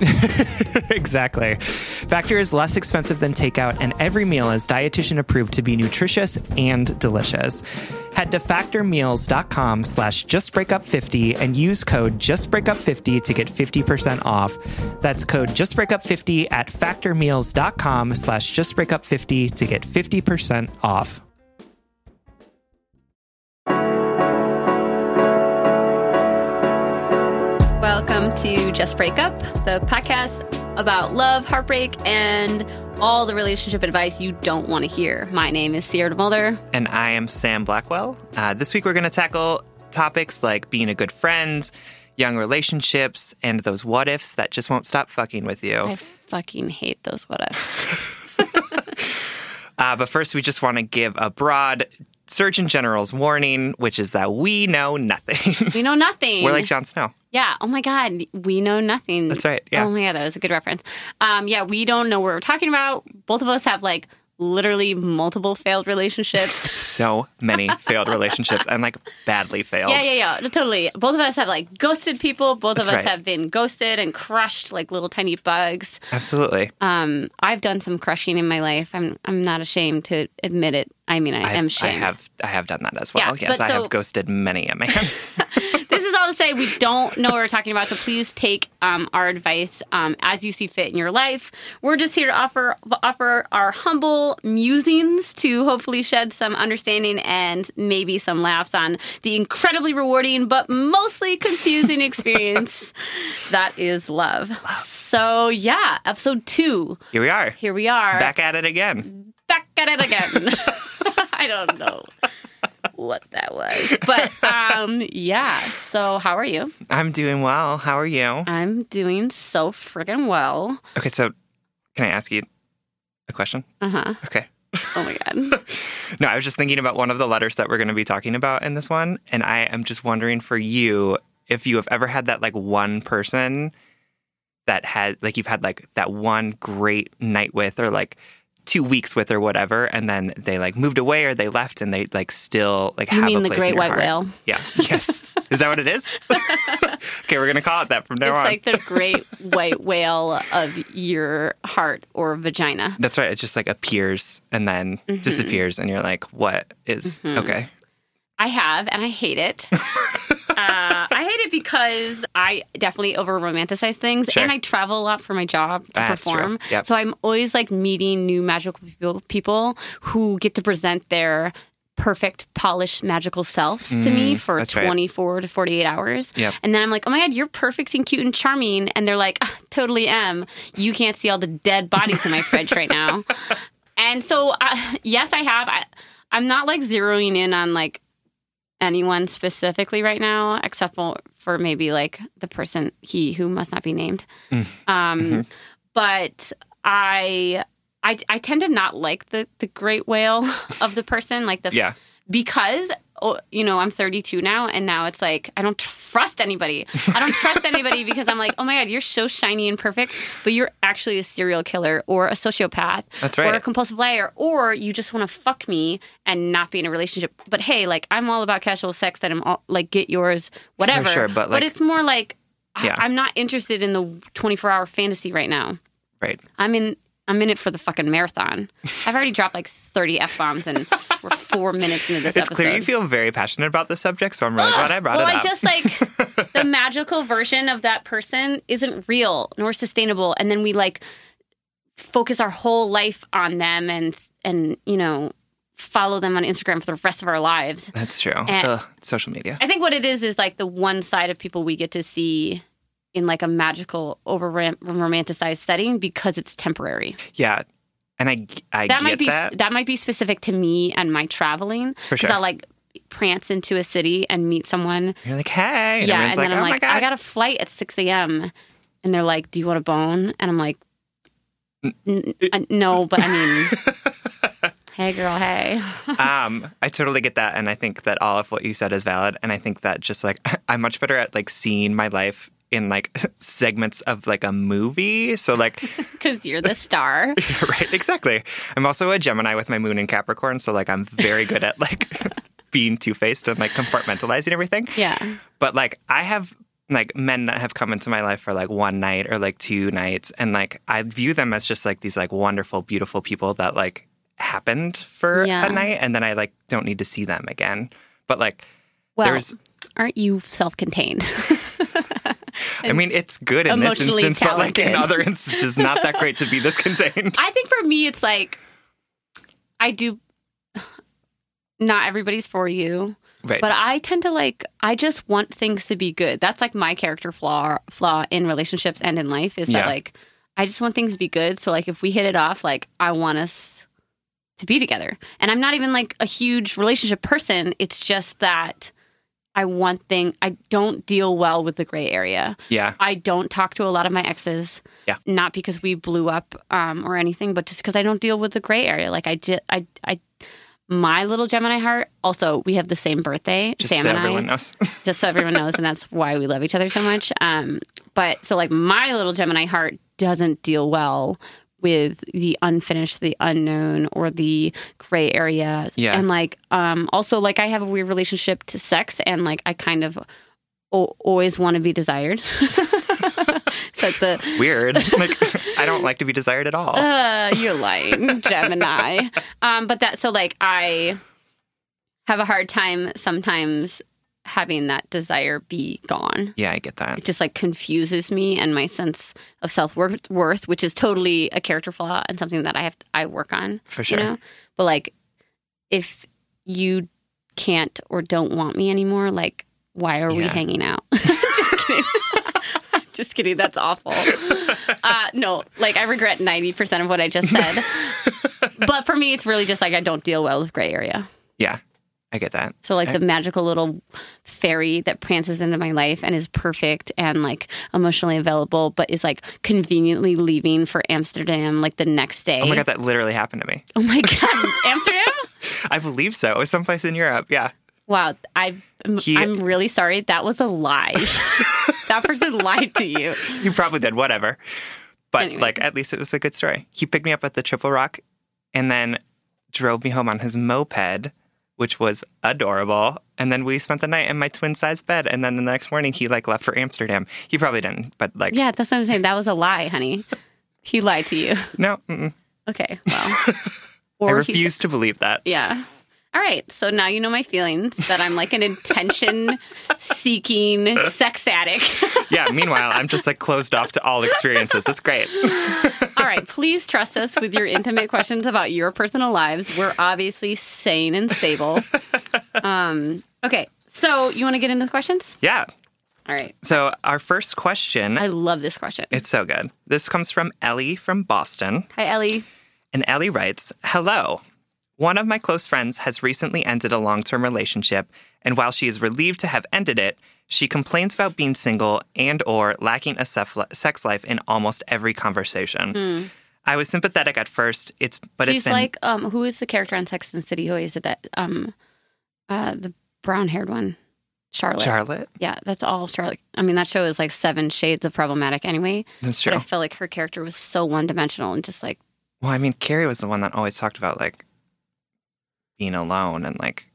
exactly. Factor is less expensive than takeout, and every meal is dietitian approved to be nutritious and delicious. Head to factormeals.com slash justbreakup50 and use code justbreakup50 to get 50% off. That's code justbreakup50 at factormeals.com slash justbreakup50 to get 50% off. Welcome to Just Break Up, the podcast about love, heartbreak, and all the relationship advice you don't want to hear. My name is Sierra Mulder. And I am Sam Blackwell. Uh, this week we're going to tackle topics like being a good friend, young relationships, and those what ifs that just won't stop fucking with you. I fucking hate those what ifs. uh, but first, we just want to give a broad Surgeon General's warning, which is that we know nothing. we know nothing. We're like Jon Snow. Yeah. Oh my God. We know nothing. That's right. Yeah. Oh my God. That was a good reference. Um, yeah. We don't know what we're talking about. Both of us have like literally multiple failed relationships. so many failed relationships and like badly failed. Yeah, yeah, yeah. Totally. Both of us have like ghosted people. Both That's of us right. have been ghosted and crushed like little tiny bugs. Absolutely. Um, I've done some crushing in my life. I'm I'm not ashamed to admit it. I mean, I I've, am ashamed. I have I have done that as well. Yeah, yes, I have ghosted many a man. this is all to say we don't know what we're talking about, so please take um, our advice um, as you see fit in your life. We're just here to offer offer our humble musings to hopefully shed some understanding and maybe some laughs on the incredibly rewarding but mostly confusing experience that is love. love. So yeah, episode two. Here we are. Here we are. Back at it again. Back at it again. I don't know what that was. But um yeah, so how are you? I'm doing well. How are you? I'm doing so friggin' well. Okay, so can I ask you a question? Uh-huh. Okay. Oh my god. no, I was just thinking about one of the letters that we're going to be talking about in this one and I am just wondering for you if you have ever had that like one person that had like you've had like that one great night with or like two weeks with or whatever, and then they like moved away or they left, and they like still like you have mean a the great in your white heart. whale? Yeah. Yes. is that what it is? okay, we're gonna call it that from now it's on. It's like the great white whale of your heart or vagina. That's right. It just like appears and then mm-hmm. disappears, and you're like, "What is mm-hmm. okay?" I have, and I hate it. uh, I hate it because I definitely over romanticize things, sure. and I travel a lot for my job to That's perform. Yep. So I'm always like meeting new magical people, people who get to present their perfect, polished, magical selves mm, to me mm, for 24 right. to 48 hours. Yep. And then I'm like, oh my God, you're perfect and cute and charming. And they're like, ah, totally am. You can't see all the dead bodies in my fridge right now. And so, uh, yes, I have. I, I'm not like zeroing in on like anyone specifically right now, except for, for maybe like the person he who must not be named. Mm. Um, Mm-hmm. But I, I, I tend to not like the the great whale of the person, like the Yeah. Because oh, you know I'm 32 now, and now it's like I don't trust anybody. I don't trust anybody because I'm like, oh my god, you're so shiny and perfect, but you're actually a serial killer or a sociopath, That's or a compulsive liar, or you just want to fuck me and not be in a relationship. But hey, like I'm all about casual sex. That I'm all, like get yours, whatever. sure, but, like- it's more like I, I'm not interested in the 24 hour fantasy right now. Right. I'm in. I'm in it for the fucking marathon. I've already dropped like 30 f bombs, and we're four minutes into this It's episode. clear you feel very passionate about this subject, so I'm really glad I brought well, it up. I just like the magical version of that person isn't real nor sustainable, and then we like focus our whole life on them and and you know follow them on Instagram for the rest of our lives. That's true. Ugh, social media. I think what it is is like the one side of people we get to see in like a magical over romanticized setting because it's temporary. Yeah. And I, I that get might be that. that might be specific to me and my traveling For sure. I'll like prance into a city and meet someone. You're like, hey. And yeah, and like, then I'm oh like, I got a flight at six a.m. and they're like, "Do you want a bone?" And I'm like, "N- n- "No, but I mean, hey, girl, hey." um, I totally get that, and I think that all of what you said is valid. And I think that just like I'm much better at like seeing my life in like segments of like a movie. So like, Because you're the star. right, exactly. I'm also a Gemini with my moon in Capricorn, so like I'm very good at like being two faced and like compartmentalizing everything. Yeah. But like I have like men that have come into my life for like one night or like two nights and like I view them as just like these like wonderful beautiful people that like happened for Yeah. a night and then I like don't need to see them again. But like Well, there's aren't you self-contained? I mean it's good in this instance but like in other instances not that great to be this contained. I think for me, it's like I do. Not everybody's for you. Right. But I tend to like I just want things to be good. That's like my character flaw flaw in relationships and in life is Yeah. that like I just want things to be good. So like if we hit it off, like I want us to be together. And I'm not even like a huge relationship person. It's just that I want thing I don't deal well with the gray area. yeah. I don't talk to a lot of my exes. Yeah. Not because we blew up um, or anything, but just because I don't deal with the gray area. Like I did, I, I, my little Gemini heart. Also, we have the same birthday, Just Sam so and everyone I. knows. Just so everyone knows, and that's why we love each other so much. Um, but so like my little Gemini heart doesn't deal well with the unfinished, the unknown, or the gray area. Yeah. And like, um, also like I have a weird relationship to sex, and like I kind of o- always want to be desired. so the Weird. like I don't like to be desired at all. uh, you're lying, Gemini. Um, but that so like I have a hard time sometimes having that desire be gone. yeah, I get that. It just like confuses me and my sense of self worth, which is totally a character flaw and something that I have I work on. For sure. You know, but like if you can't or don't want me anymore, like why are we hanging out? just kidding. just kidding. That's awful. Uh, no, like I regret ninety percent of what I just said. but for me, it's really just like I don't deal well with gray area. Yeah. I get that. So like I- the magical little fairy that prances into my life and is perfect and like emotionally available, but is like conveniently leaving for Amsterdam like the next day. Oh my god, that literally happened to me. Oh my god, Amsterdam! I believe so. It was someplace in Europe. Yeah. Wow, I I'm, He- I'm really sorry. That was a lie. that person lied to you. You probably did, whatever. But Anyway. like at least it was a good story. He picked me up at the Triple Rock and then drove me home on his moped, which was adorable. And then we spent the night in my twin size bed. And then the next morning he like left for Amsterdam. He probably didn't, but like Yeah, that's what I'm saying. That was a lie, honey. He lied to you. no, mm-mm. Okay, well, I refuse to believe that. Yeah. All right. So now you know my feelings that I'm like an intention seeking sex addict. Yeah. Meanwhile, I'm just like closed off to all experiences. It's great. All right. Please trust us with your intimate questions about your personal lives. We're obviously sane and stable. Um, okay. So you want to get into the questions? Yeah. All right. So our first question, I love this question. it's so good. This comes from Ellie from Boston. Hi, Ellie. And Ellie writes Hello. One of my close friends has recently ended a long term relationship And while she is relieved to have ended it, she complains about being single and or lacking a sex life in almost every conversation. I was sympathetic at first. It's but. She's it's been like, um, who is the character on Sex and the City who always did that? Um, uh, the brown haired one, Charlotte. Charlotte. Yeah, that's all Charlotte. I mean, that show is like seven shades of problematic anyway. That's true. But. I felt like her character was so one dimensional and just like, Well, I mean, Carrie was the one that always talked about like being alone and like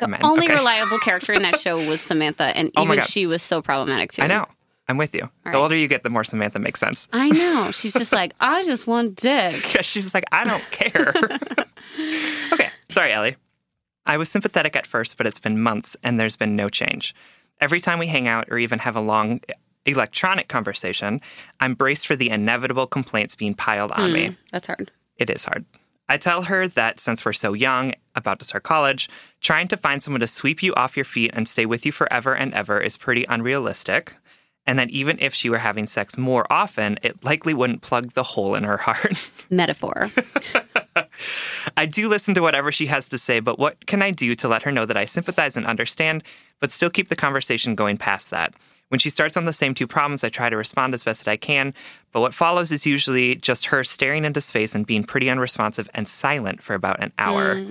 the men. only Okay. reliable character in that show was Samantha, and Oh even she was so problematic too. I know. I'm with you. the right. older you get, the more Samantha makes sense. I know. She's just like, I just want dick. Because she's just like, I don't care. okay. Sorry, Ellie. I was sympathetic at first, but it's been months and there's been no change. Every time we hang out or even have a long electronic conversation, I'm braced for the inevitable complaints being piled on me. Mm, that's hard. It is hard. I tell her that since we're so young, about to start college, trying to find someone to sweep you off your feet and stay with you forever and ever is pretty unrealistic. And that even if she were having sex more often, it likely wouldn't plug the hole in her heart. Metaphor. I do listen to whatever she has to say, but what can I do to let her know that I sympathize and understand, but still keep the conversation going past that? When she starts on the same two problems, I try to respond as best I can, but what follows is usually just her staring into space and being pretty unresponsive and silent for about an hour.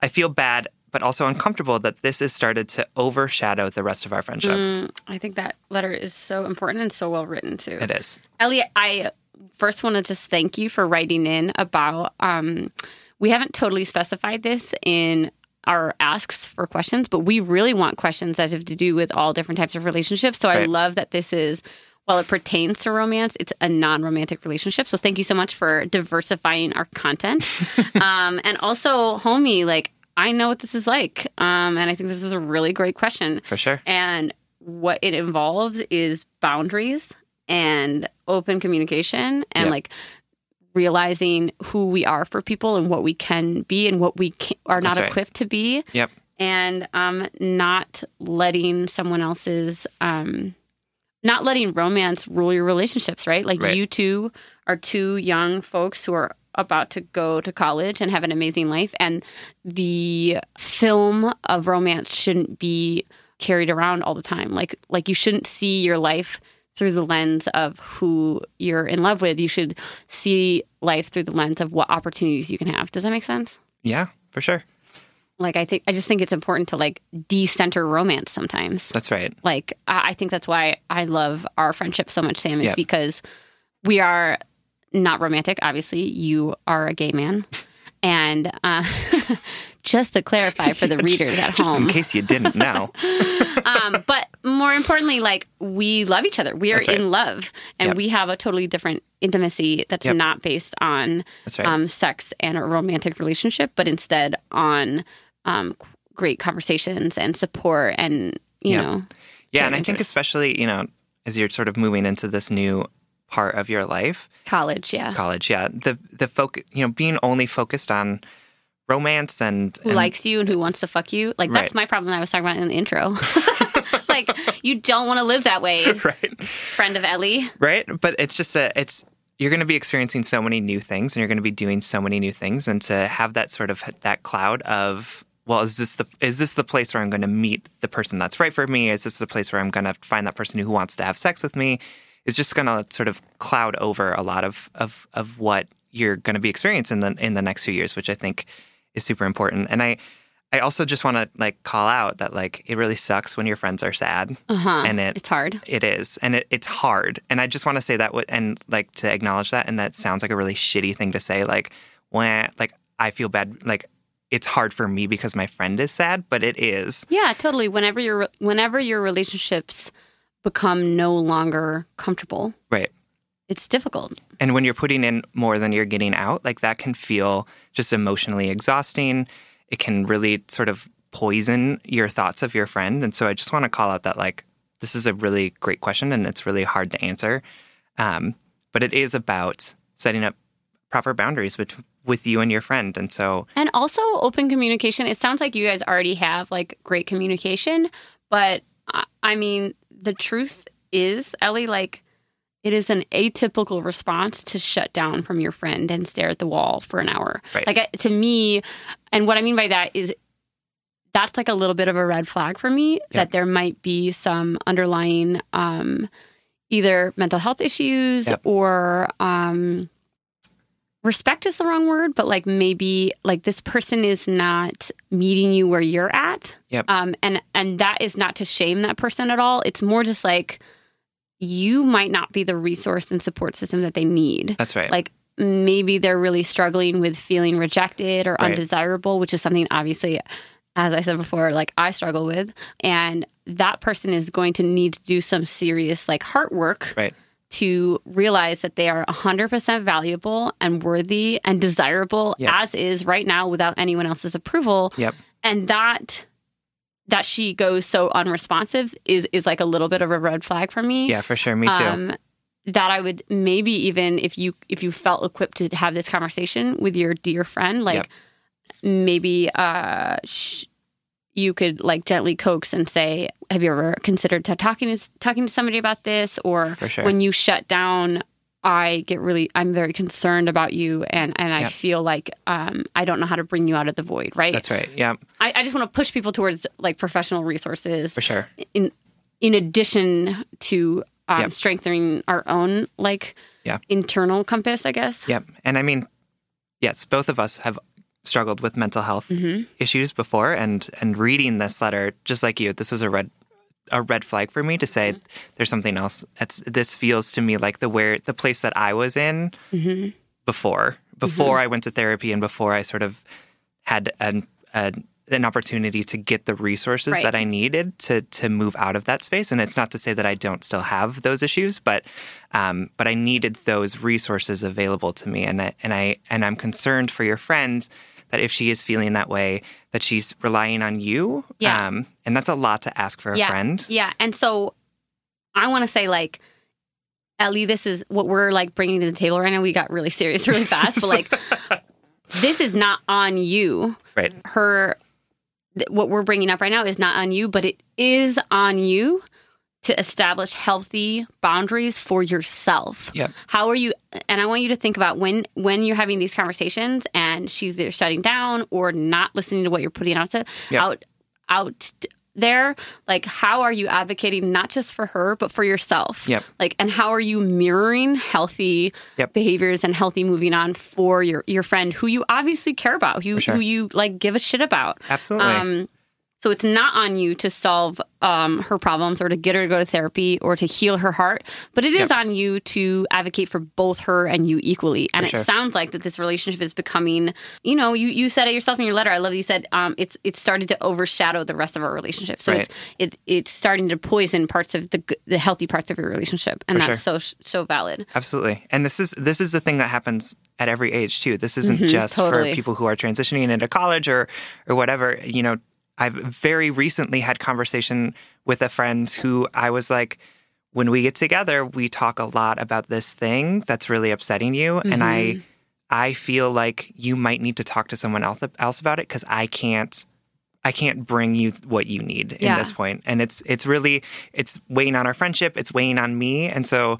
I feel bad, but also uncomfortable that this has started to overshadow the rest of our friendship. Mm, I think that letter is so important and so well written too. It is. Ellie, I first want to just thank you for writing in about. Um, we haven't totally specified this in our asks for questions, but we really want questions that have to do with all different types of relationships. So I love that this is. While it pertains to romance, it's a non-romantic relationship. So thank you so much for diversifying our content, um, and also, homie, like I know what this is like, um, and I think this is a really great question. For sure. And what it involves is boundaries and open communication and Yep. like realizing who we are for people and what we can be and what we ca are not right. equipped to be. Yep. And um, not letting someone else's, um, not letting romance rule your relationships, right? Like Right. you two are two young folks who are about to go to college and have an amazing life. And the film of romance shouldn't be carried around all the time. Like like you shouldn't see your life through the lens of who you're in love with. You should see life through the lens of what opportunities you can have. Does that make sense? Yeah, for sure. Like I think I just think it's important to like decenter romance sometimes. That's right. Like I I think that's why I love our friendship so much, Sam, is Yeah. because we are not romantic. Obviously, you are a gay man, and uh, just to clarify for the readers at Just home, in case you didn't know. um, but more importantly, like we love each other. We are right. in love, and Yep. we have a totally different intimacy that's Yep. not based on right. um, sex and a romantic relationship, but instead on um, great conversations and support and you Yeah. know. yeah, and I think especially, you know, as you're sort of moving into this new part of your life, college, yeah. college, yeah, the the focus, you know, being only focused on romance and, who and likes you and who wants to fuck you. Like that's Right. my problem that I was talking about in the intro. like you don't want to live that way, right, friend of Ellie. right, but it's just a it's you're going to be experiencing so many new things and you're going to be doing so many new things and to have that sort of that cloud of well is this the is this the place where i'm going to meet the person that's right for me is this the place where i'm going to find that person who wants to have sex with me is just going to sort of cloud over a lot of of of what you're going to be experiencing in the in the next few years which i think is super important and i i also just want to like call out that like it really sucks when your friends are sad Uh-huh. and it it's hard. it is, and it, it's hard. And I just want to say that, w- and like to acknowledge that, and that sounds like a really shitty thing to say. Like, when like I feel bad, like it's hard for me because my friend is sad, but it is. Yeah, totally. Whenever your whenever your relationships become no longer comfortable, Right. It's difficult. And when you're putting in more than you're getting out, like that can feel just emotionally exhausting. It can really sort of poison your thoughts of your friend. And so I just want to call out that, like, this is a really great question and it's really hard to answer. Um, but it is about setting up proper boundaries with, with you and your friend. And so, And also open communication. It sounds like you guys already have like great communication, but I- I mean, the truth is, Ellie, like it is an atypical response to shut down from your friend and stare at the wall for an hour. Right. Like to me, and what I mean by that is that's like a little bit of a red flag for me that there might be some underlying um, either mental health issues Yep. or um, respect is the wrong word, but like maybe like this person is not meeting you where you're at. Yep. Um, and and that is not to shame that person at all. It's more just like you might not be the resource and support system that they need. That's right. Like maybe they're really struggling with feeling rejected or Right. undesirable, which is something obviously, as I said before, like I struggle with. And that person is going to need to do some serious like heart work right. to realize that they are 100% valuable and worthy and desirable Yeah. as is right now without anyone else's approval Yep. and that that she goes so unresponsive is is like a little bit of a red flag for me Yeah, for sure. Me too. um, that I would maybe even if you if you felt equipped to have this conversation with your dear friend, like Yep. maybe uh, sh- you could like gently coax and say, "Have you ever considered to talking to talking to somebody about this?" Or sure. when you shut down. I get really, I'm very concerned about you, and and I Yep. feel like um, I don't know how to bring you out of the void. Right? That's right. Yeah, I, I just want to push people towards like professional resources for sure. in in addition to um, Yep. strengthening our own like Yeah. internal compass, I guess. Yep. And I mean, yes, both of us have struggled with mental health Mhm. issues before and and reading this letter just like you this was a red a red flag for me to say there's something else. It's this feels to me like the where the place that I was in Mhm. before before I went to therapy and before I sort of had an an, an opportunity to get the resources Right. that I needed to to move out of that space. And it's not to say that I don't still have those issues but um, but I needed those resources available to me. And I, and I and I'm concerned for your friends that if she is feeling that way that she's relying on you Yeah. um, and that's a lot to ask for a yeah. friend Yeah. And so I want to say, like, Ellie, this is what we're like bringing to the table right now. We got really serious really fast, but like, this is not on you. right Her, th- what we're bringing up right now is not on you, but it is on you to establish healthy boundaries for yourself. Yep. How are you? And I want you to think about when when you're having these conversations and she's either shutting down or not listening to what you're putting out to Yep. out out there. Like, how are you advocating not just for her but for yourself? Yep. Like, and how are you mirroring healthy Yep. behaviors and healthy moving on for your your friend who you obviously care about, who sure. who you like give a shit about. absolutely Um, so it's not on you to solve um, her problems or to get her to go to therapy or to heal her heart, but it is Yep. on you to advocate for both her and you equally. And For it sure. sounds like that this relationship is becoming, you know, you, you said it yourself in your letter. I love that you said um, it's it's started to overshadow the rest of our relationship. So Right. it's it, it's starting to poison parts of the the healthy parts of your relationship, and For that's so so valid. Absolutely. And this is this is the thing that happens at every age too. This isn't Mhm, just totally. for people who are transitioning into college or or whatever. You know, I've very recently had conversation with a friend who I was like when we get together, we talk a lot about this thing that's really upsetting you and I Mm-hmm. I feel like you might need to talk to someone else else about it cuz I can't I can't bring you what you need in Yeah. this. And it's it's really it's weighing on our friendship, it's weighing on me. And so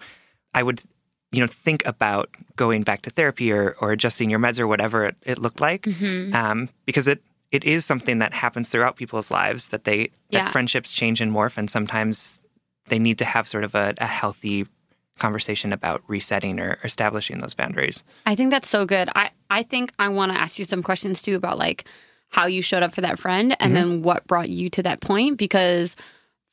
I would, you know, think about going back to therapy or, or adjusting your meds or whatever it, it looked like. Mm-hmm. Um, because it it is something that happens throughout people's lives that they Yeah. that friendships change and morph and sometimes they need to have sort of a, a healthy conversation about resetting or establishing those boundaries. I think that's so good. I, I think I want to ask you some questions too about like how you showed up for that friend and then what brought you to that point because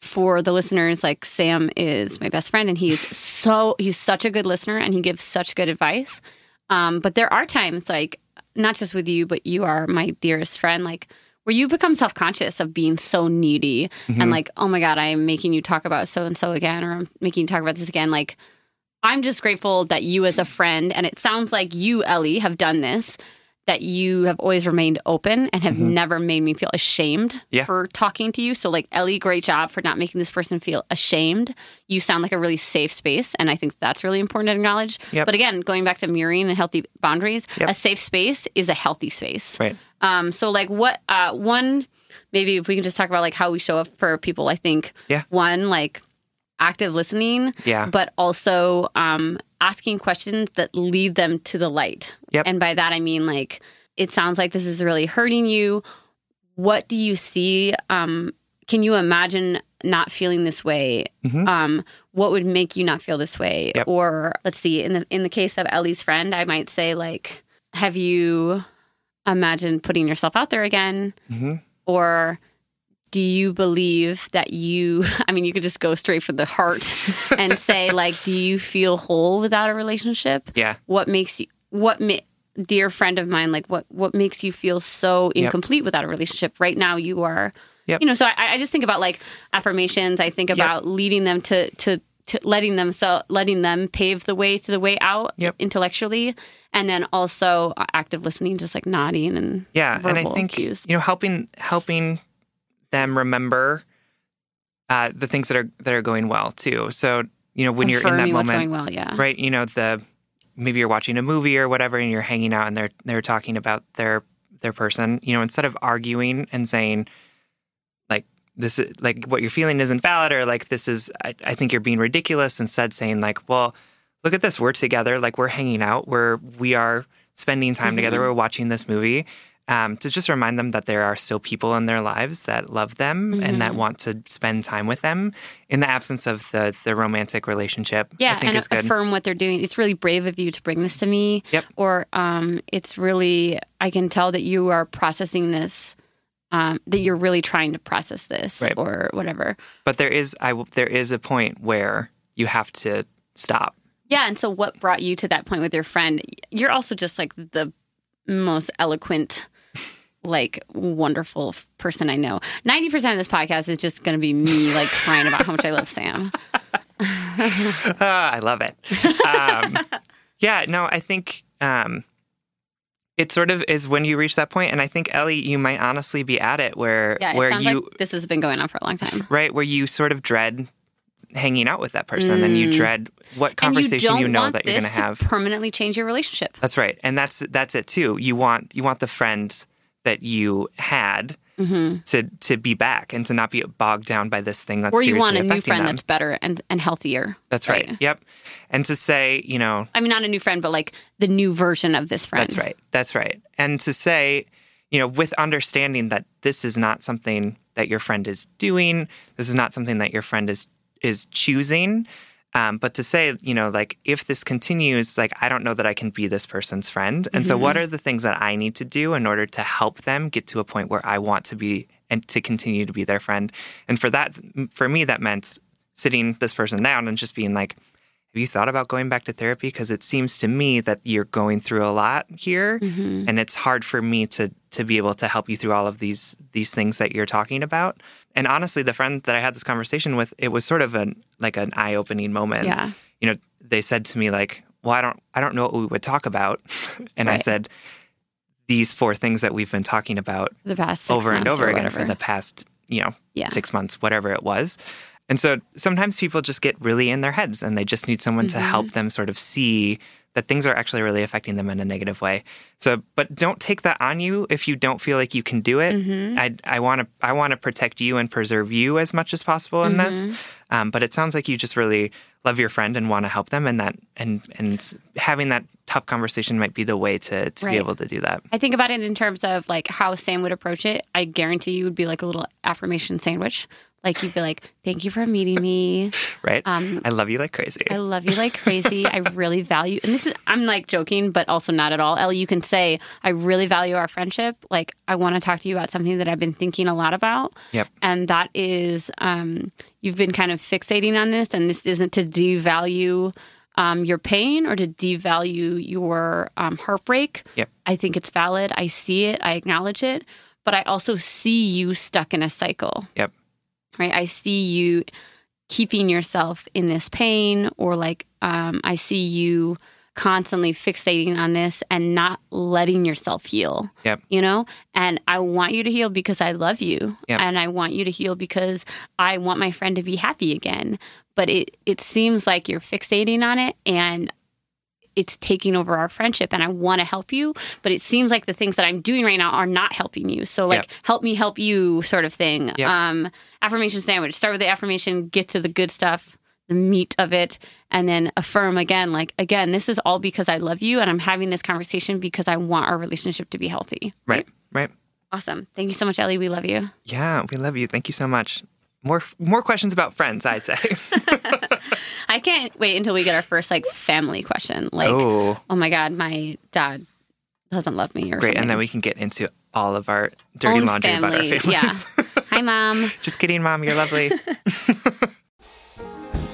for the listeners like Sam is my best friend and he's so he's such a good listener and he gives such good advice. Um, but there are times like not just with you but you are my dearest friend like where you become self-conscious of being so needy and mm-hmm. like oh my god I'm making you talk about so and so again or I'm making you talk about this again. Like I'm just grateful that you, as a friend, and it sounds like you, Ellie, have done this, that you have always remained open and have never made me feel ashamed Mm-hmm. Yeah. for talking to you. So, like, Ellie, great job for not making this person feel ashamed. You sound like a really safe space. And I think that's really important to acknowledge. Yep. But again, going back to mirroring and healthy boundaries, Yep. a safe space is a healthy space. Right. Um, so like what uh one maybe if we can just talk about like how we show up for people, I think Yeah. one, like active listening, Yeah. but also um asking questions that lead them to the light. Yep. And by that I mean like it sounds like this is really hurting you. what do you see? Um, can you imagine not feeling this way? Um, what would make you not feel this way? Yep. Or let's see, in the in the case of Ellie's friend, I might say like, have you imagined putting yourself out there again? Mhm. Or do you believe that you I mean you could just go straight for the heart and say like do you feel whole without a relationship? Yeah. What makes you what ma- dear friend of mine like what what makes you feel so Yep. incomplete without a relationship? Right now you are Yep. you know so I, I just think about like affirmations I think about leading them to to to letting them so letting them pave the way to the way out Yep. intellectually and then also uh, active listening just like nodding and Yeah, and I think cues. you know helping helping them remember uh, the things that are that are going well too. So you know when you're in that moment, well yeah right? You know the maybe you're watching a movie or whatever, and you're hanging out, and they're they're talking about their their person. You know, instead of arguing and saying like this is like what you're feeling isn't valid, or like this is I, I think you're being ridiculous. Instead, saying like, well, look at this, we're together, like we're hanging out, we're we are spending time together, we're watching this movie. Um, to just remind them that there are still people in their lives that love them and that want to spend time with them in the absence of the the romantic relationship. Yeah, I think and affirm what they're doing. It's really brave of you to bring this to me. Yep. Or um, it's really, I can tell that you are processing this, um, that you're really trying to process this Right. or whatever. But there is I w- there is a point where you have to stop. Yeah. And so, what brought you to that point with your friend? You're also just like the most eloquent, like wonderful person I know. 90% of this podcast is just going to be me like crying about how much I love Sam. Ah, I love it. Um, yeah, no, I think um, it sort of is when you reach that point, and I think Ellie, you might honestly be at it where Yeah. It where you like this has been going on for a long time. right where you sort of dread hanging out with that person, and you Mm. dread what conversation you, you, know that you're going to have. permanently change your relationship. That's right, and that's that's it too. You want you want the friend that you had hmm to to be back and to not be bogged down by this thing that's Or you want a new friend them. that's better and, and healthier. That's right. Yep. And to say, you know, I mean, not a new friend, but like the new version of this friend. That's right. That's right. And to say, you know, with understanding that this is not something that your friend is doing, this is not something that your friend is is choosing. Um, but to say, you know, like if this continues, like I don't know that I can be this person's friend. And so, what are the things that I need to do in order to help them get to a point where I want to be and to continue to be their friend? And for that, for me, that meant sitting this person down and just being like, have you thought about going back to therapy? Because it seems to me that you're going through a lot here, Mm-hmm. and it's hard for me to to be able to help you through all of these these things that you're talking about. And honestly, the friend that I had this conversation with, it was sort of an like an eye opening moment. Yeah. You know, they said to me like, "Well, I don't I don't know what we would talk about," and I said, "These four things that we've been talking about the past over and over again for the past, you know, Yeah. six months, whatever it was. And so sometimes people just get really in their heads and they just need someone to Mm-hmm. help them sort of see that things are actually really affecting them in a negative way. So, but don't take that on you if you don't feel like you can do it. Mm-hmm. I, I want to, I want to protect you and preserve you as much as possible in this. Mm-hmm. Um, but it sounds like you just really love your friend and want to help them, and that, and and having that tough conversation might be the way to to Right. be able to do that. I think about it in terms of like how Sam would approach it. I guarantee you would be like a little affirmation sandwich. Like you'd be like, "Thank you for meeting me. Right? Um, I love you like crazy. I love you like crazy. I really value." And this is I'm like joking, but also not at all. Ellie, you can say, "I really value our friendship. Like I want to talk to you about something that I've been thinking a lot about." Yep. and that is um, you've been kind of fixating on this, and this isn't to devalue um, your pain or to devalue your um, heartbreak. Yep. I think it's valid. I see it. I acknowledge it, but I also see you stuck in a cycle. Yep. Right. I see you keeping yourself in this pain, or like um, I see you constantly fixating on this and not letting yourself heal Yep. you know and i want you to heal because i love you Yep. and i want you to heal because i want my friend to be happy again but it it seems like you're fixating on it and it's taking over our friendship and i want to help you but it seems like the things that i'm doing right now are not helping you so like Yep. help me help you sort of thing Yep. um affirmation sandwich start with the affirmation get to the good stuff the meat of it and then affirm again like again this is all because i love you and i'm having this conversation because i want our relationship to be healthy Right. Right. Awesome. Thank you so much, Ellie. We love you. Yeah, we love you. Thank you so much. More more questions about friends, I'd say. I can't wait until we get our first like family question. Like, oh, oh my God, my dad doesn't love me or great. something. And then we can get into all of our dirty Own laundry about our family. families. Yeah. Hi, mom. Just kidding, mom. You're lovely.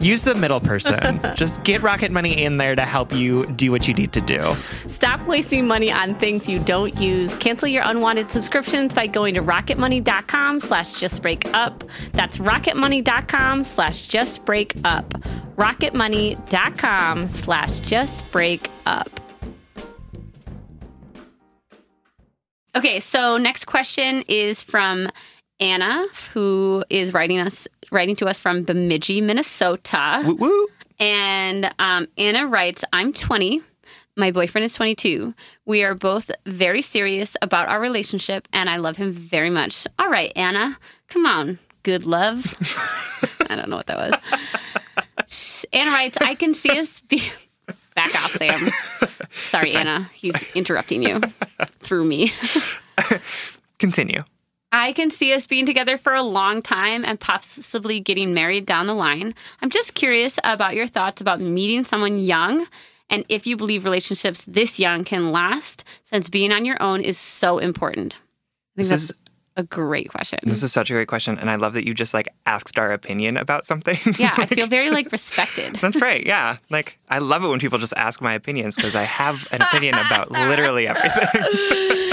use the middle person. just get Rocket Money in there to help you do what you need to do. Stop wasting money on things you don't use. Cancel your unwanted subscriptions by going to rocketmoney.com slash justbreakup. That's rocketmoney.com slash justbreakup. rocketmoney.com slash justbreakup. Okay, so next question is from Anna, who is writing us writing to us from Bemidji, Minnesota. Woo woo. And um, Anna writes, I'm 20. My boyfriend is 22. We are both very serious about our relationship, and I love him very much. All right, Anna, come on. Good love. I don't know what that was. Anna writes, I can see us be. Back off, Sam. Sorry, Anna. He's interrupting you through me. Continue. I can see us being together for a long time and possibly getting married down the line. I'm just curious about your thoughts about meeting someone young and if you believe relationships this young can last, since being on your own is so important. I think This that's is a great question. this is such a great question, and I love that you just like asked our opinion about something. yeah, I feel very like respected. That's right. Yeah. Like, I love it when people just ask my opinions because I have an opinion about literally everything.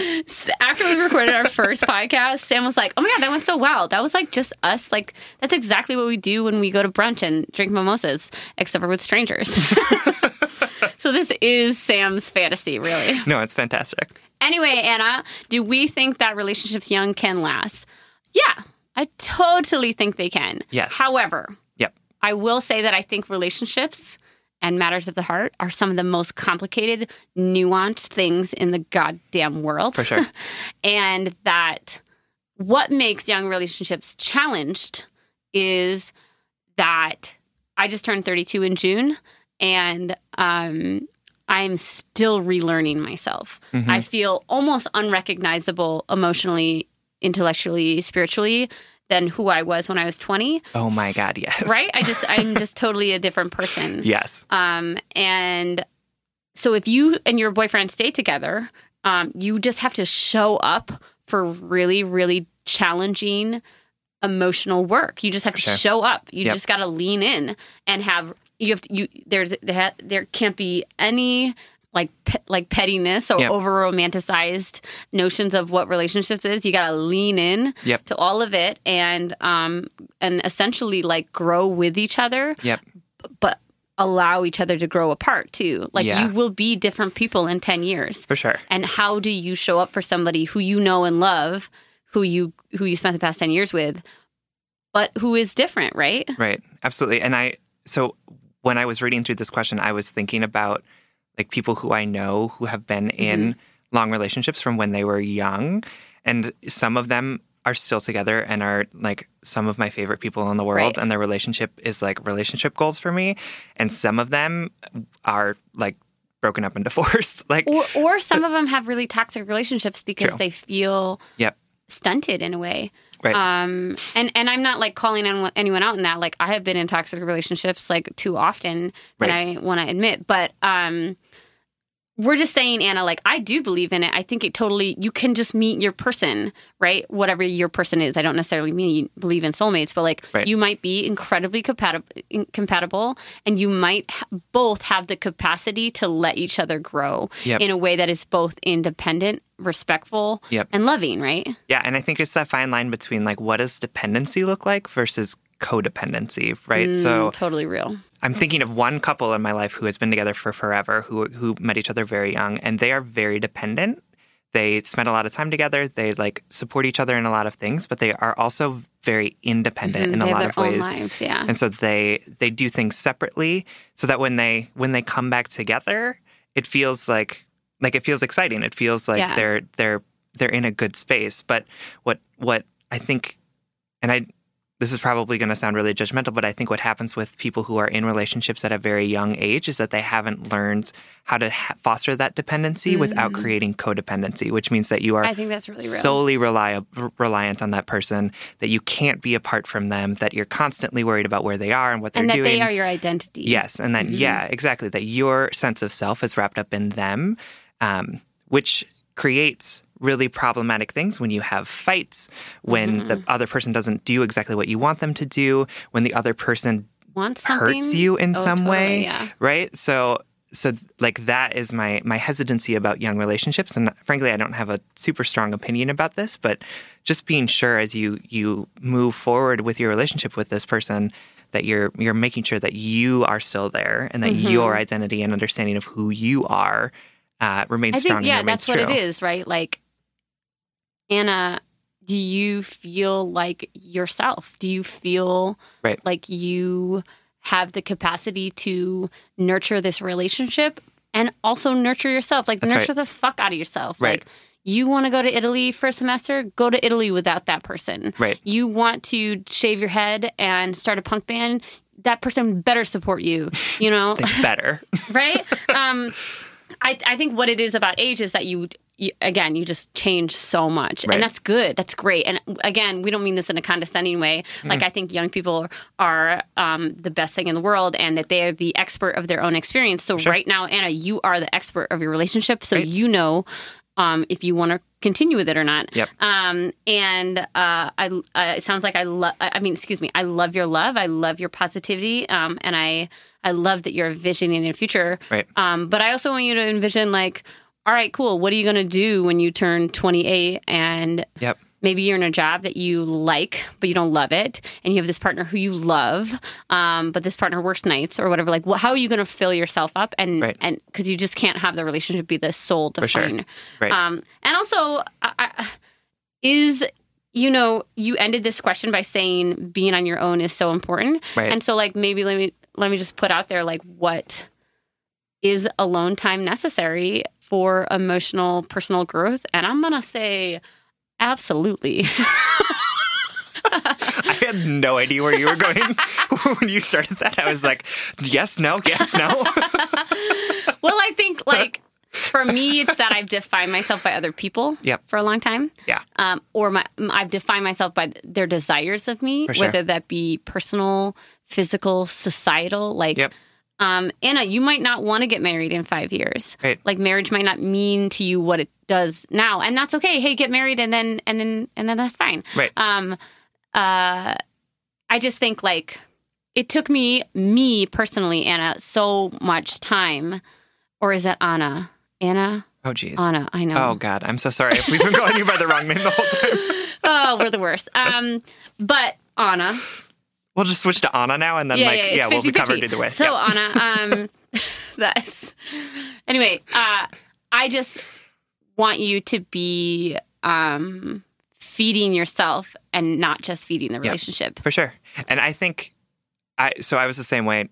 after we recorded our first podcast, Sam was like, "Oh my god, that went so well. That was like just us. Like that's exactly what we do when we go to brunch and drink mimosas, except for with strangers." so this is Sam's fantasy, really. No, it's fantastic. Anyway, Anna, do we think that relationships young can last? Yeah, I totally think they can. Yes. However, Yep. I will say that I think relationships and matters of the heart are some of the most complicated, nuanced things in the goddamn world. For sure. and that what makes young relationships challenged is that I just turned 32 in June and um, I'm still relearning myself. Mm-hmm. I feel almost unrecognizable emotionally, intellectually, spiritually than who I was when I was 20. Oh my God, yes. Right? I just, I'm just totally a different person. Yes. Um, and so if you and your boyfriend stay together, um, you just have to show up for really, really challenging emotional work. You just have to sure. show up. You Yep. just got to lean in and have you have to, you there's there, there can't be any like pe- like pettiness or Yep. over romanticized notions of what relationships is. You got to lean in Yep. to all of it and um and essentially like grow with each other Yep. but allow each other to grow apart too. Like Yeah. you will be different people in 10 years. For sure. And how do you show up for somebody who you know and love, who you who you spent the past 10 years with, but who is different, right? Right. Absolutely. And I, so when I was reading through this question, I was thinking about like people who I know who have been in long relationships from when they were young. And some of them are still together and are like some of my favorite people in the world. Right. And their relationship is like relationship goals for me. And some of them are like broken up and divorced. Like, Or or some of them have really toxic relationships because True. they feel yep. stunted in a way. Right. Um, and and I'm not like calling anyone, out in that. Like I have been in toxic relationships like too often Right. I want to admit. But um, we're just saying, Anna. Like I do believe in it. I think it totally. You can just meet your person, right? Whatever your person is. I don't necessarily mean you believe in soulmates, but like Right. you might be incredibly compatible, compatible, and you might ha- both have the capacity to let each other grow Yep. in a way that is both independent, respectful, Yep. and loving. Right? Yeah, and I think it's that fine line between like what does dependency look like versus codependency, right? so Mm, totally real. I'm thinking of one couple in my life who has been together for forever, who who met each other very young, and they are very dependent. They spend a lot of time together. They like support each other in a lot of things, but they are also very independent in Mm-hmm. they a lot of ways. lives, yeah. And so they they do things separately, so that when they when they come back together, it feels like like it feels exciting. It feels like Yeah. they're they're they're in a good space. But what what I think, and I this is probably going to sound really judgmental, but I think what happens with people who are in relationships at a very young age is that they haven't learned how to ha- foster that dependency without creating codependency, which means that you are Mm. I think that's really real. solely reli- reliant on that person, that you can't be apart from them, that you're constantly worried about where they are and what they're and that doing. they are your identity. Yes, and then yeah, exactly. That your sense of self is wrapped up in them, um, which creates really problematic things when you have fights, when the other person doesn't do exactly what you want them to do, when the other person Want something hurts you in Oh, some totally, way, Yeah. right? So so like that is my my hesitancy about young relationships and frankly I don't have a super strong opinion about this, but just being sure as you you move forward with your relationship with this person that you're you're making sure that you are still there and that Mm-hmm. your identity and understanding of who you are uh, remains I strong think yeah, and remains that's what it is, right? Like Anna, do you feel like yourself? Do you feel Right. like you have the capacity to nurture this relationship and also nurture yourself? Like That's nurture right. the fuck out of yourself. Right. Like you want to go to Italy for a semester? Go to Italy without that person. Right. You want to shave your head and start a punk band? That person better support you. You know, better. right? Um, I, I think what it is about age is that you, you again, you just change so much, Right. and that's good. That's great. And again, we don't mean this in a condescending way. Mm-hmm. Like I think young people are um, the best thing in the world, and that they are the expert of their own experience. So right now, Anna, you are the expert of your relationship, so Right. you know um, if you want to continue with it or not. Yep. Um, and uh, I, uh, it sounds like I love. I mean, excuse me. I love your love. I love your positivity. Um, and I, I love that you're envisioning a future. Right. Um, but I also want you to envision like, all right, cool. What are you going to do when you turn 28 and Yep. maybe you're in a job that you like but you don't love it and you have this partner who you love um, but this partner works nights or whatever like well, how are you going to fill yourself up and Right. and because you just can't have the relationship be the sole For sure. Right. um, and also I, I, is you know you ended this question by saying being on your own is so important Right. and so like maybe let me let me just put out there like what is alone time necessary for emotional personal growth and i'm gonna say absolutely I had no idea where you were going when you started that. I was like, yes, no, yes, no. well i think like for me it's that i've defined myself by other people Yep. for a long time yeah. um, or my i've defined myself by their desires of me sure. whether that be personal physical societal like Yep. Um, anna you might not want to get married in five years Right. like marriage might not mean to you what it does now and that's okay hey get married and then and then and then that's fine Right. um uh i just think like it took me me personally anna so much time or is that anna anna Oh, geez. anna i know Oh, God. I'm so sorry. We've been calling you by the wrong name the whole time. oh we're the worst um but anna We'll just switch to Anna now, and then, yeah like, yeah, yeah, we'll be 50-50. covered either way. so Yeah. anna um that's anyway uh i just want you to be um feeding yourself and not just feeding the relationship For sure. And I think I so I was the same way.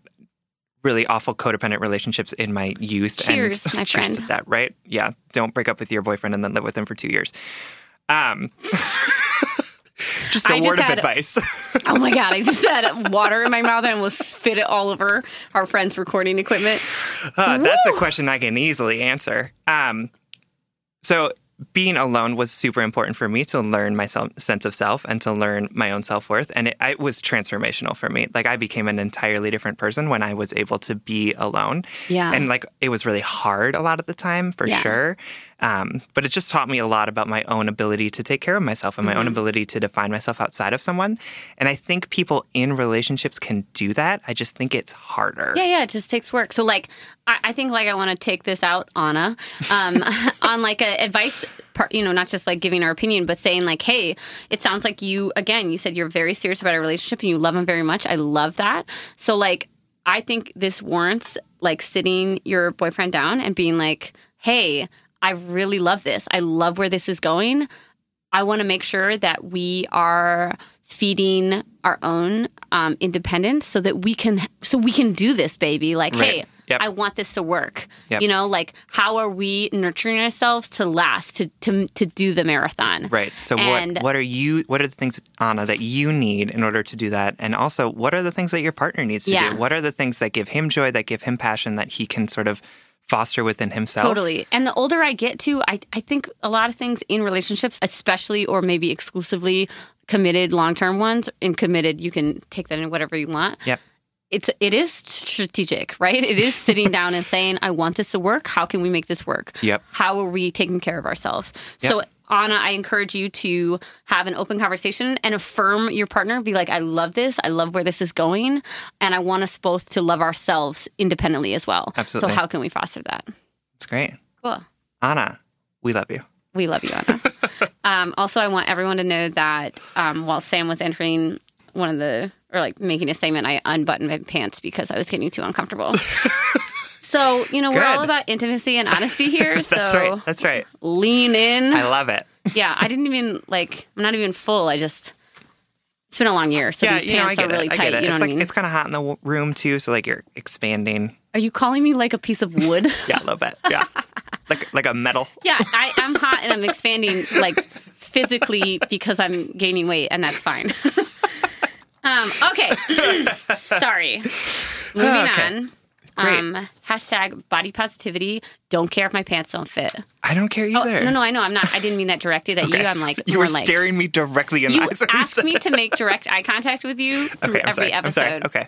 Really awful codependent relationships in my youth. Cheers, and my cheers friend. to that, right? Yeah. Don't break up with your boyfriend and then live with him for two years. Um just a I just word had- of advice. oh my god i just had water in my mouth and almost spit it all over our friend's recording equipment Uh, that's a question I can easily answer. Um, so being alone was super important for me to learn my self, sense of self and to learn my own self worth, and it, it was transformational for me. Like I became an entirely different person when I was able to be alone. Yeah. and like it was really hard a lot of the time for Yeah. sure. Um, but it just taught me a lot about my own ability to take care of myself and my Mm-hmm. own ability to define myself outside of someone. And I think people in relationships can do that. I just think it's harder. Yeah, yeah, it just takes work. So, like, I, I think like I want to take this out, Anna, um, on like a advice part. You know, not just like giving our opinion, but saying like, hey, it sounds like you again. You said you're very serious about a relationship and you love him very much. I love that. So, like, I think this warrants like sitting your boyfriend down and being like, hey, I really love this. I love where this is going. I want to make sure that we are feeding our own um, independence so that we can so we can do this baby like Right. hey Yep. i want this to work Yep. you know like how are we nurturing ourselves to last to to, to do the marathon Right. So And- what what are you what are the things Anna that you need in order to do that? And also what are the things that your partner needs to Yeah. do? What are the things that give him joy, that give him passion that he can sort of foster within himself? Totally. And the older I get to, I, I think a lot of things in relationships, especially or maybe exclusively committed long term ones, and committed, you can take that in whatever you want. Yep. It's it is strategic, right? It is sitting down and saying, I want this to work. How can we make this work? Yep. How are we taking care of ourselves? So Anna, I encourage you to have an open conversation and affirm your partner. Be like, I love this. I love where this is going. And I want us both to love ourselves independently as well. Absolutely. So, how can we foster that? It's great. Cool. Anna, we love you. We love you, Anna. um, also, I want everyone to know that um, while Sam was entering one of the, or like making a statement, I unbuttoned my pants because I was getting too uncomfortable. so, you know, we're all about intimacy and honesty here. So That's right. That's right. lean in. I love it. yeah, I didn't even like, I'm not even full. I just, it's been a long year. So yeah, these you know, pants are really it. I tight. it. You know it's what like I mean? it's kind of hot in the w- room too, so like you're expanding. Are you calling me like a piece of wood? Yeah, a little bit. Yeah, like like a metal. Yeah, I, I'm hot and I'm expanding like physically because I'm gaining weight, and that's fine. um, okay, sorry. Moving Okay. on. Great. Um, hashtag body positivity. Don't care if my pants don't fit. I don't care Oh, either. no, no, I know. I'm not. I didn't mean that directed at you. I'm like you were like staring me directly in the eyes. you asked me to make direct eye contact with you through Okay, every sorry. Episode. Okay.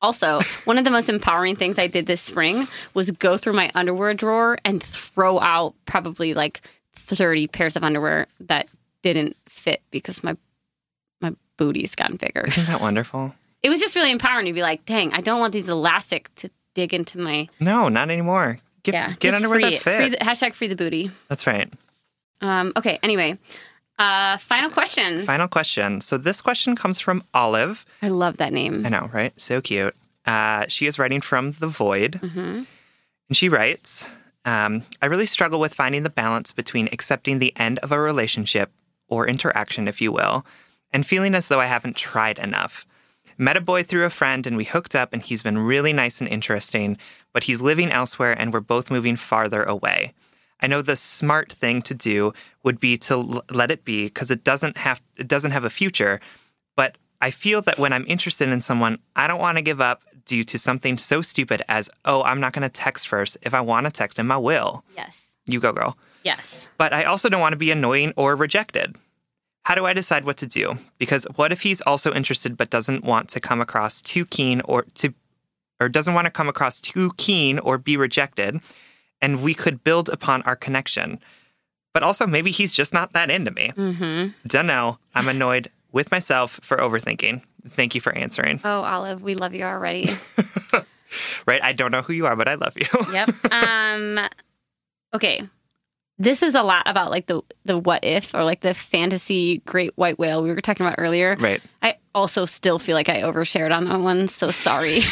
Also, one of the most empowering things I did this spring was go through my underwear drawer and throw out probably like 30 pairs of underwear that didn't fit because my my booty's gotten bigger. Isn't that wonderful? It was just really empowering to be like, dang, I don't want these elastic to dig into my No, not anymore. Get, yeah, get underwear free that fit. Free the, hashtag free the booty. That's right. Um, okay. Anyway, uh, final question. Final question. So this question comes from Olive. I love that name. I know, right? So cute. Uh, she is writing from the void. Mm-hmm. And she writes um, I really struggle with finding the balance between accepting the end of a relationship or interaction, if you will, and feeling as though I haven't tried enough. Met a boy through a friend and we hooked up, and he's been really nice and interesting, but he's living elsewhere and we're both moving farther away. I know the smart thing to do would be to l- let it be because it doesn't have it doesn't have a future, but I feel that when I'm interested in someone, I don't want to give up due to something so stupid as, oh, I'm not going to text first. If I want to text him, I will. Yes. You go, girl. Yes. But I also don't want to be annoying or rejected. How do I decide what to do? Because what if he's also interested but doesn't want to come across too keen or to or doesn't want to come across too keen or be rejected and we could build upon our connection. But also maybe he's just not that into me. Mm-hmm. Don't know. I'm annoyed with myself for overthinking. Thank you for answering. Oh, Olive, we love you already. Right? I don't know who you are, but I love you. yep. Um. Okay. This is a lot about like the the what if or like the fantasy great white whale we were talking about earlier. right. I also still feel like I overshared on that one, so sorry.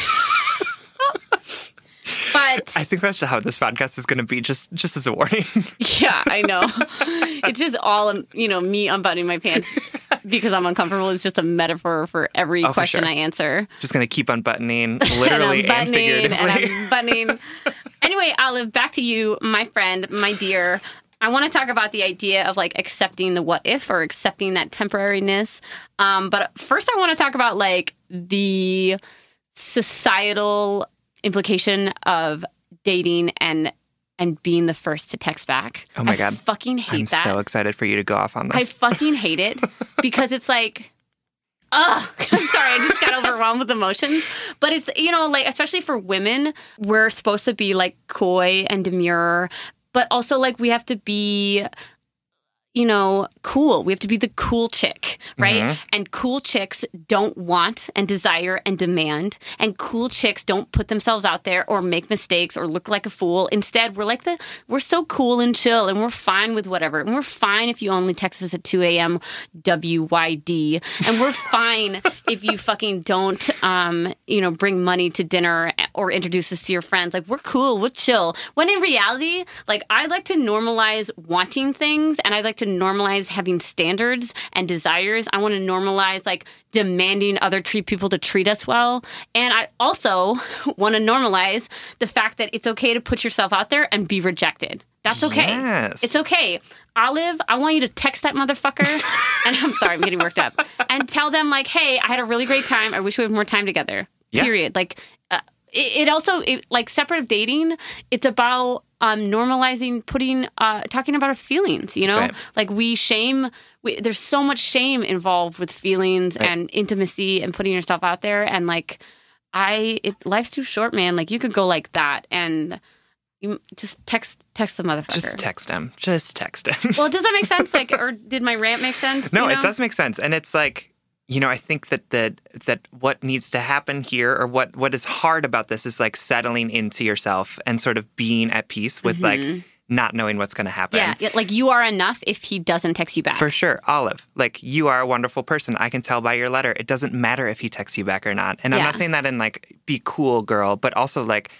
but I think that's how this podcast is going to be just just as a warning. yeah, I know. It's just all um, you know, me unbuttoning my pants because I'm uncomfortable is just a metaphor for every Oh, for question sure. I answer. just going to keep unbuttoning literally and I'm and, figuratively. and I'm buttoning. anyway, Olive, back to you, my friend, my dear. I want to talk about the idea of like accepting the what if or accepting that temporariness. Um, but first, I want to talk about like the societal implication of dating and and being the first to text back. Oh my I God. fucking hate that. I'm so excited for you to go off on this. I fucking hate it because it's like, ugh. I'm sorry, I just got overwhelmed with emotions. But it's, you know, like, especially for women, we're supposed to be like coy and demure, but also like we have to be. You know, cool. We have to be the cool chick, right? Mhm. And cool chicks don't want and desire and demand. And cool chicks don't put themselves out there or make mistakes or look like a fool. Instead, we're like the, we're so cool and chill and we're fine with whatever. And we're fine if you only text us at 2 a.m. WYD. And we're fine if you fucking don't, um, you know, bring money to dinner or introduce us to your friends. Like, we're cool, we're chill. When in reality, like, I like to normalize wanting things and I like to normalize having standards and desires. I want to normalize, like, demanding other treat people to treat us well. And I also want to normalize the fact that it's okay to put yourself out there and be rejected. That's okay. Yes. It's okay. Olive, I want you to text that motherfucker. and I'm sorry, I'm getting worked up. And tell them, like, hey, I had a really great time. I wish we had more time together. Yeah. Period. Like, uh, it, it also, it, like, separate of dating, it's about um, normalizing putting, uh, talking about our feelings, you know? right. Like, we shame, we, there's so much shame involved with feelings Right. and intimacy and putting yourself out there. And, like, I, it, life's too short, man. Like, you could go like that and, you just text text the motherfucker. Just text him. Just text him. well, does that make sense? Like, or did my rant make sense? no, you it does make sense. And it's like, you know, I think that that that what needs to happen here or what what is hard about this is like settling into yourself and sort of being at peace with like not knowing what's going to happen. Mm-hmm. Yeah, yeah, like you are enough if he doesn't text you back. For sure, Olive. Like you are a wonderful person. I can tell by your letter. It doesn't matter if he texts you back or not. And I'm not saying that in like be cool, girl, but also like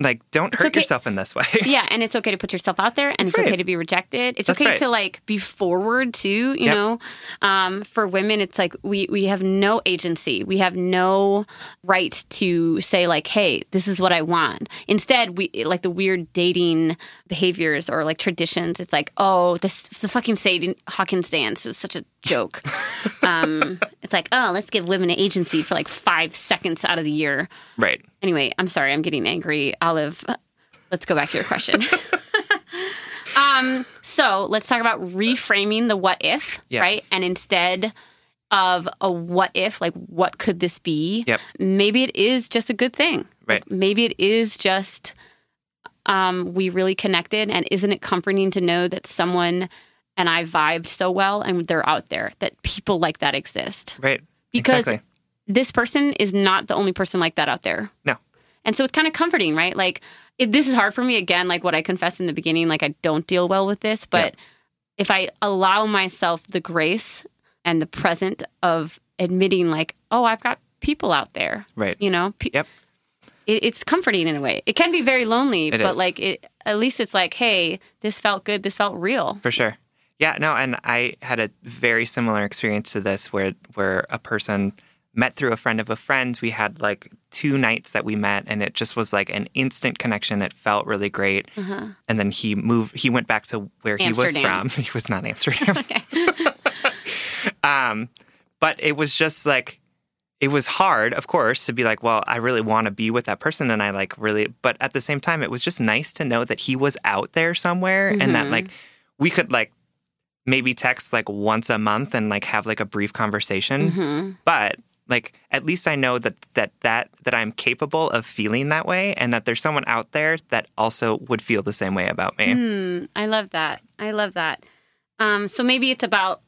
like don't hurt okay. yourself in this way. yeah, and it's okay to put yourself out there, and That's it's okay to be rejected. It's That's okay right. to like be forward too. You Yep. know, um, for women, it's like we we have no agency. We have no right to say like, "Hey, this is what I want." Instead, we like the weird dating behaviors or like traditions. It's like, "Oh, this the fucking Sadie Hawkins dance is such a joke." um, it's like, "Oh, let's give women an agency for like five seconds out of the year." right. Anyway, I'm sorry, I'm getting angry. Olive, let's go back to your question. um, so let's talk about reframing the what if, Yeah. right? And instead of a what if, like what could this be? Yep. Maybe it is just a good thing. Right. Like, maybe it is just um, we really connected, and isn't it comforting to know that someone and I vibed so well, and they're out there that people like that exist Right. because exactly. this person is not the only person like that out there. No. And so it's kind of comforting, right? Like it, this is hard for me again, like what I confessed in the beginning, like I don't deal well with this, but Yep. if I allow myself the grace and the present of admitting, like, oh, I've got people out there, Right. you know, Pe- Yep. it, it's comforting in a way. It can be very lonely, It but is. like it, at least it's like, hey, this felt good, this felt real. For sure. Yeah, no, and I had a very similar experience to this where where a person met through a friend of a friend. We had like two nights that we met and it just was like an instant connection. It felt really great. Uh-huh. And then he moved he went back to where he was from. He was not Amsterdam. um but it was just like it was hard, of course, to be like, well, I really want to be with that person. And I like really, but at the same time, it was just nice to know that he was out there somewhere and that Mhm. like we could like maybe text like once a month and like have like a brief conversation. hmm But like at least I know that that that that I'm capable of feeling that way and that there's someone out there that also would feel the same way about me. Mm, I love that. I love that. Um, so maybe it's about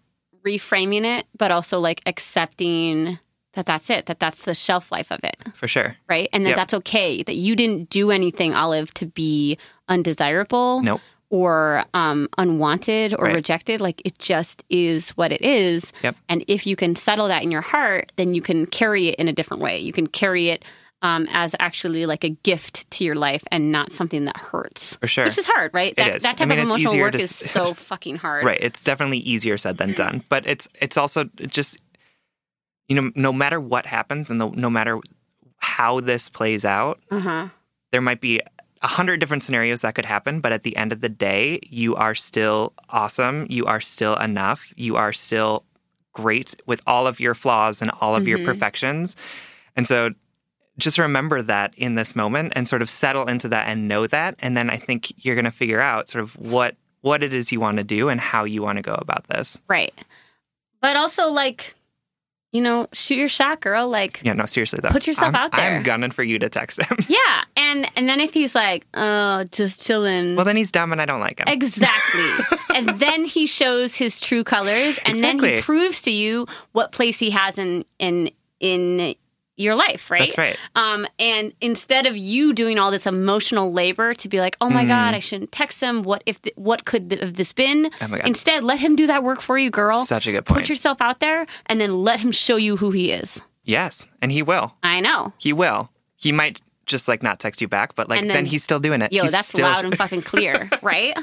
reframing it, but also like accepting that that's it, that that's the shelf life of it, For sure. right? And that Yep. that's okay, that you didn't do anything, Olive, to be undesirable Nope. Or um, unwanted or Right. rejected. Like it just is what it is. Yep. And if you can settle that in your heart, then you can carry it in a different way. You can carry it um, as actually like a gift to your life and not something that hurts. For sure. Which is hard, right? That, that I type mean, of emotional work to is so fucking hard. Right. It's definitely easier said than done. But it's it's also just you know, no matter what happens and no, no matter how this plays out, Uh huh. there might be a hundred different scenarios that could happen, but at the end of the day, you are still awesome. You are still enough. You are still great with all of your flaws and all of your Mhm. perfections. And so just remember that in this moment and sort of settle into that and know that. And then I think you're going to figure out sort of what what it is you want to do and how you want to go about this. Right. But also, like, you know, shoot your shot, girl. Like, Yeah, no, seriously though. Put yourself I'm- out there. I'm gunning for you to text him. yeah. And and then if he's like, oh, just chilling. well, then he's dumb and I don't like him. Exactly. and then he shows his true colors and then he proves to you what place he has in in in your life, right? That's right. Um, and instead of you doing all this emotional labor to be like, "Oh my Mm. god, I shouldn't text him. What if? th- what could th- have this been?" Oh my God. Instead, let him do that work for you, girl. Such a good point. Put yourself out there, and then let him show you who he is. yes, and he will. I know. He will. He might just like not text you back, but like then, then- he's still doing it. Yo, He's that's still loud and fucking clear, right?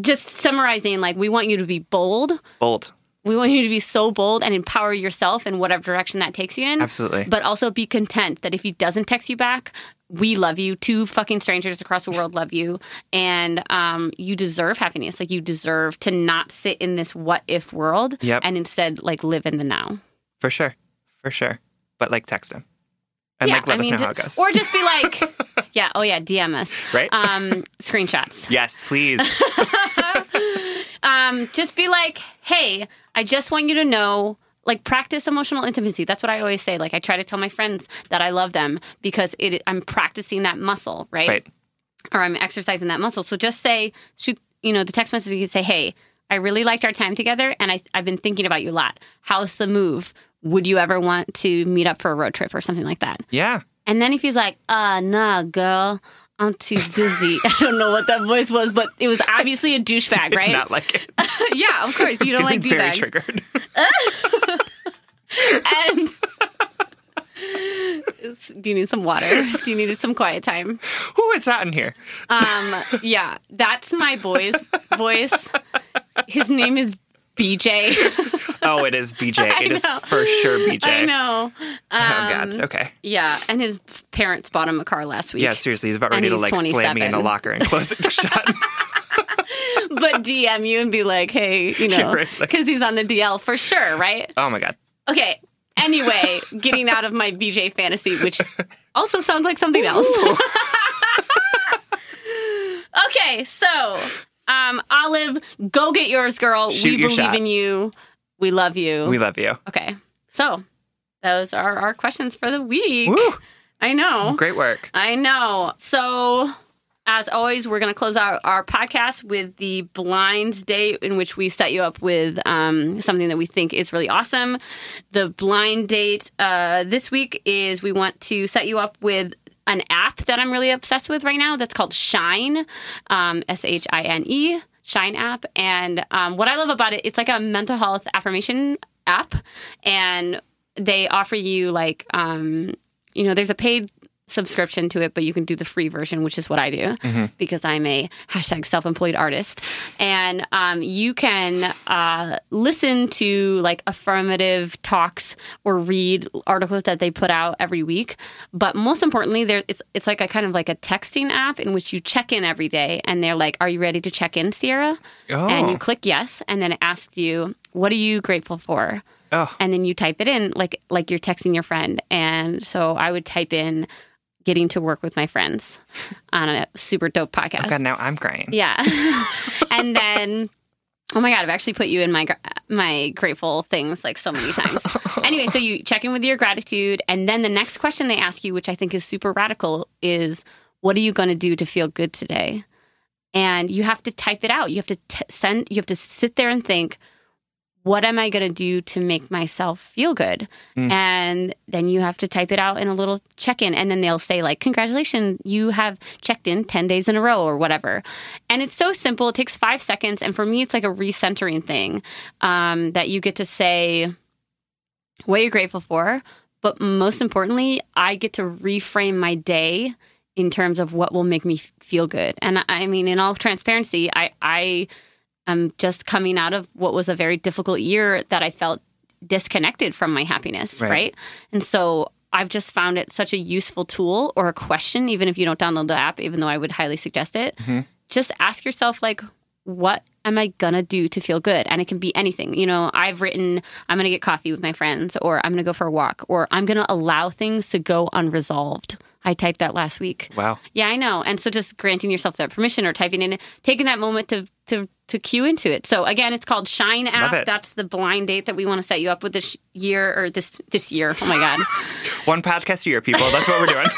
Just summarizing, like we want you to be bold. bold. We want you to be so bold and empower yourself in whatever direction that takes you in. Absolutely. But also be content that if he doesn't text you back, we love you. Two fucking strangers across the world love you. And um, you deserve happiness. Like you deserve to not sit in this what if world Yep. and instead like live in the now. For sure. For sure. But like text him. And like let us know ju- how it goes. Or just be like, yeah, oh yeah, DM us. Right? Um, screenshots. yes, please. um, just be like, hey, I just want you to know, like, practice emotional intimacy. That's what I always say. Like, I try to tell my friends that I love them because it, I'm practicing that muscle, right? right. Or I'm exercising that muscle. So just say, shoot, you know, the text message, you can say, hey, I really liked our time together and I, I've been thinking about you a lot. How's the move? Would you ever want to meet up for a road trip or something like that? Yeah. And then if he's like, uh, nah, girl, I'm too busy. I don't know what that voice was, but it was obviously a douchebag, right? Not like it. yeah, of course. You don't like very douchebags. triggered. And do you need some water? Do you need some quiet time? Ooh, it's hot in here. Um, yeah, that's my boy's voice. His name is BJ. Oh, it is BJ. It is for sure BJ. I know. Oh Um, god. Okay. Yeah, and his parents bought him a car last week. Yeah, seriously, he's about ready to like slam me in a 27. locker and close it shut. but DM you and be like, hey, you know, Right, like- because he's on the DL for sure, right? oh my god. Okay. Anyway, getting out of my BJ fantasy, which also sounds like something else. okay, so um, Olive, go get yours, girl. Shoot we your believe shot. in you. We love you. We love you. okay, so those are our questions for the week. Woo! I know. Great work. I know. So, as always, we're going to close out our podcast with the blind date in which we set you up with um, something that we think is really awesome. The blind date uh, this week is we want to set you up with an app that I'm really obsessed with right now that's called Shine, um, S H I N E, Shine app. And um, what I love about it, it's like a mental health affirmation app, and they offer you like, um, you know, there's a paid subscription to it, but you can do the free version, which is what I do because I'm a hashtag self employed artist. And um, you can uh, listen to like affirmative talks or read articles that they put out every week. But most importantly, there it's it's like a kind of like a texting app in which you check in every day, and they're like, "Are you ready to check in, Sierra?" And Oh. you click yes, and then it asks you, "What are you grateful for?" Oh. and then you type it in like like you're texting your friend and so i would type in getting to work with my friends on a super dope podcast. Oh God, now I'm crying. yeah. And then oh my god i've actually put you in my my grateful things like so many times. Anyway so you check in with your gratitude and then the next question they ask you which i think is super radical is what are you going to do to feel good today? And you have to type it out. You have to t- send you have to sit there and think what am I going to do to make myself feel good? Mm. And then you have to type it out in a little check in. And then they'll say, like, congratulations, you have checked in 10 days in a row or whatever. And it's so simple. It takes five seconds. And for me, it's like a recentering thing um, that you get to say what you're grateful for. But most importantly, I get to reframe my day in terms of what will make me feel good. And I- I mean, in all transparency, I, I am just coming out of what was a very difficult year that I felt disconnected from my happiness, Right. right? And so I've just found it such a useful tool or a question, even if you don't download the app, even though I would highly suggest it. Mm-hmm. Just ask yourself, like, what am I gonna do to feel good? And it can be anything. You know, I've written, I'm gonna get coffee with my friends, or I'm gonna go for a walk, or I'm gonna allow things to go unresolved. I typed that last week. Wow. Yeah, I know. And so just granting yourself that permission or typing in, taking that moment to to to cue into it. So again, it's called Shine app. it. That's the blind date that we want to set you up with this year or this this year. Oh my god. One podcast a year, people. That's what we're doing.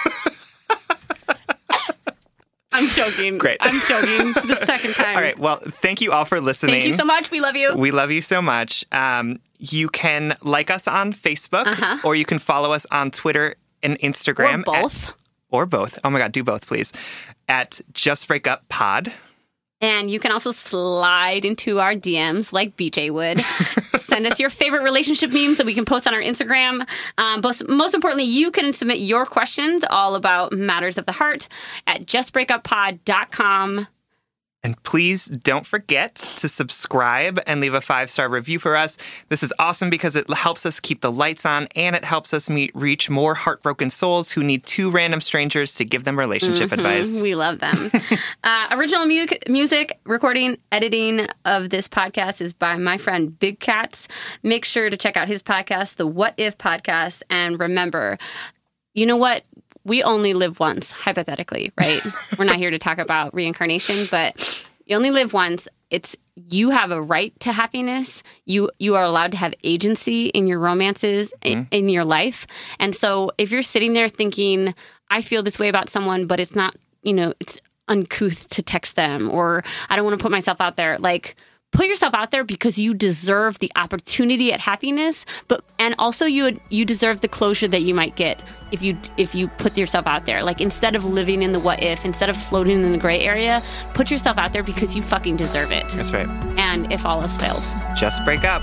I'm joking. Great. I'm joking for the second time. all right. Well, thank you all for listening. Thank you so much. We love you. We love you so much. Um, you can like us on Facebook Uh-huh. or you can follow us on Twitter and Instagram. Or both. at- or both. Oh my God, do both, please. At Just Break Up Pod. And you can also slide into our DMs like BJ would. Send us your favorite relationship memes that we can post on our Instagram. Um, most, most importantly, you can submit your questions all about matters of the heart at justbreakuppod.com. And please don't forget to subscribe and leave a five star review for us. This is awesome because it helps us keep the lights on and it helps us meet reach more heartbroken souls who need two random strangers to give them relationship advice. We love them. uh, original mu- music, recording, editing of this podcast is by my friend Big Cats. Make sure to check out his podcast, the What If Podcast. And remember, you know what? We only live once, hypothetically, right? We're not here to talk about reincarnation, but you only live once. It's you have a right to happiness. You you are allowed to have agency in your romances i- mm-hmm. in your life. And so if you're sitting there thinking, I feel this way about someone, but it's not, you know, it's uncouth to text them or I don't want to put myself out there, like put yourself out there because you deserve the opportunity at happiness but and also you you deserve the closure that you might get if you if you put yourself out there like instead of living in the what if instead of floating in the gray area put yourself out there because you fucking deserve it That's right. and if all else fails Just break up.